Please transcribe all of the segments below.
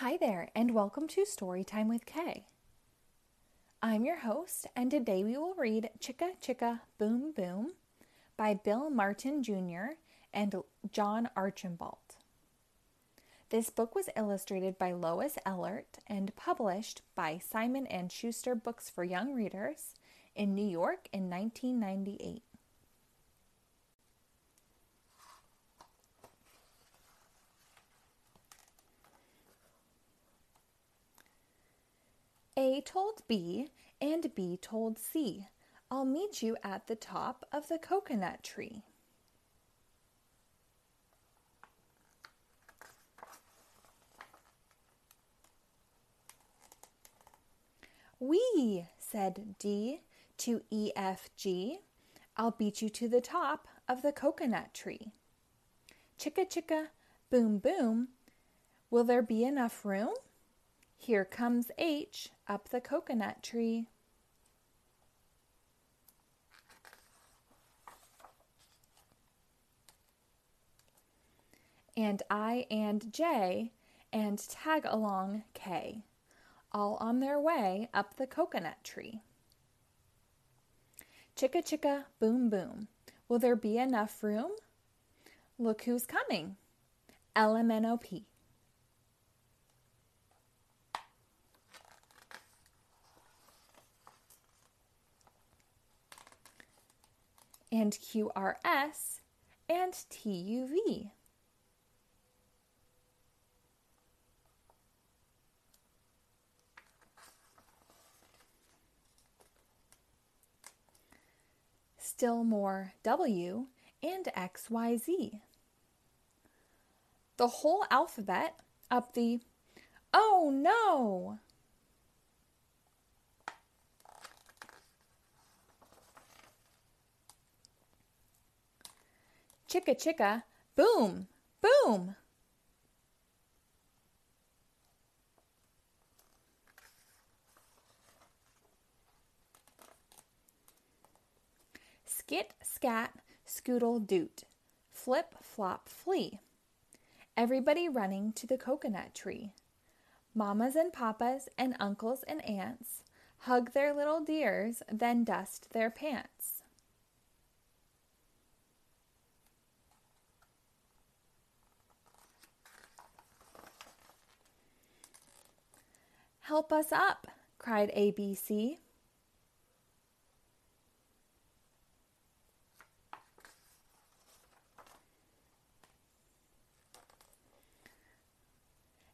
Hi there, and welcome to Storytime with K. I'm your host, and today we will read Chicka Chicka Boom Boom by Bill Martin Jr. and John Archambault. This book was illustrated by Lois Ehlert and published by Simon and Schuster Books for Young Readers in New York in 1998. A told B and B told C, I'll meet you at the top of the coconut tree. We, said D to EFG, I'll beat you to the top of the coconut tree. Chicka chicka, boom boom, will there be enough room? Here comes H up the coconut tree. And I and J and tag along K, all on their way up the coconut tree. Chicka chicka, boom boom. Will there be enough room? Look who's coming. LMNOP. And QRS and TUV. Still more W and XYZ. The whole alphabet up the Oh no! Chicka chicka, boom, boom. Skit, scat, scoodle, doot. Flip, flop, flee. Everybody running to the coconut tree. Mamas and papas and uncles and aunts hug their little dears, then dust their pants. Help us up, cried ABC.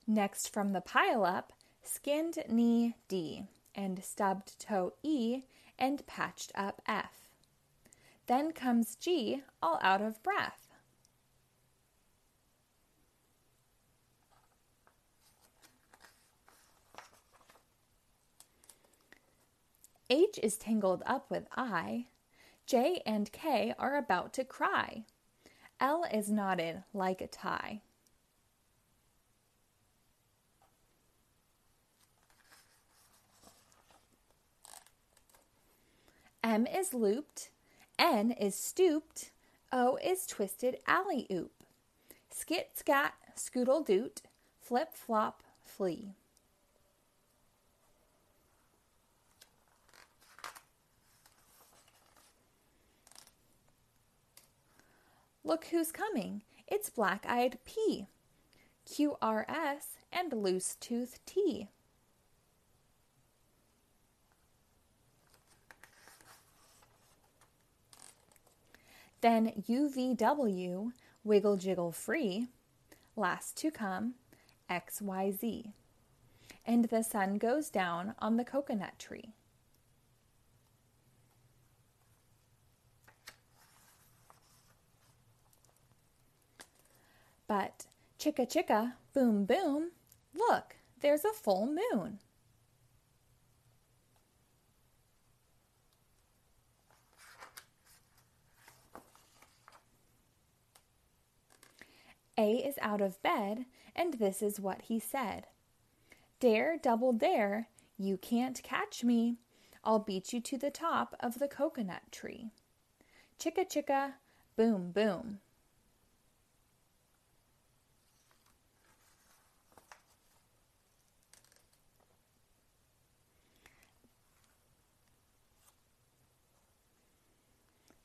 Next from the pile up, skinned knee D and stubbed toe E and patched up F. Then comes G all out of breath. H is tangled up with I. J and K are about to cry. L is knotted like a tie. M is looped, N is stooped, O is twisted alley oop. Skit scat, scoodle doot, flip flop, flee. Look who's coming. It's black eyed P, QRS, and loose tooth T. Then UVW, wiggle jiggle free, last to come, XYZ. And the sun goes down on the coconut tree. But chicka chicka, boom boom, look, there's a full moon. A is out of bed, and this is what he said Dare, double dare, you can't catch me. I'll beat you to the top of the coconut tree. Chicka chicka, boom boom.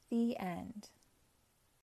The end.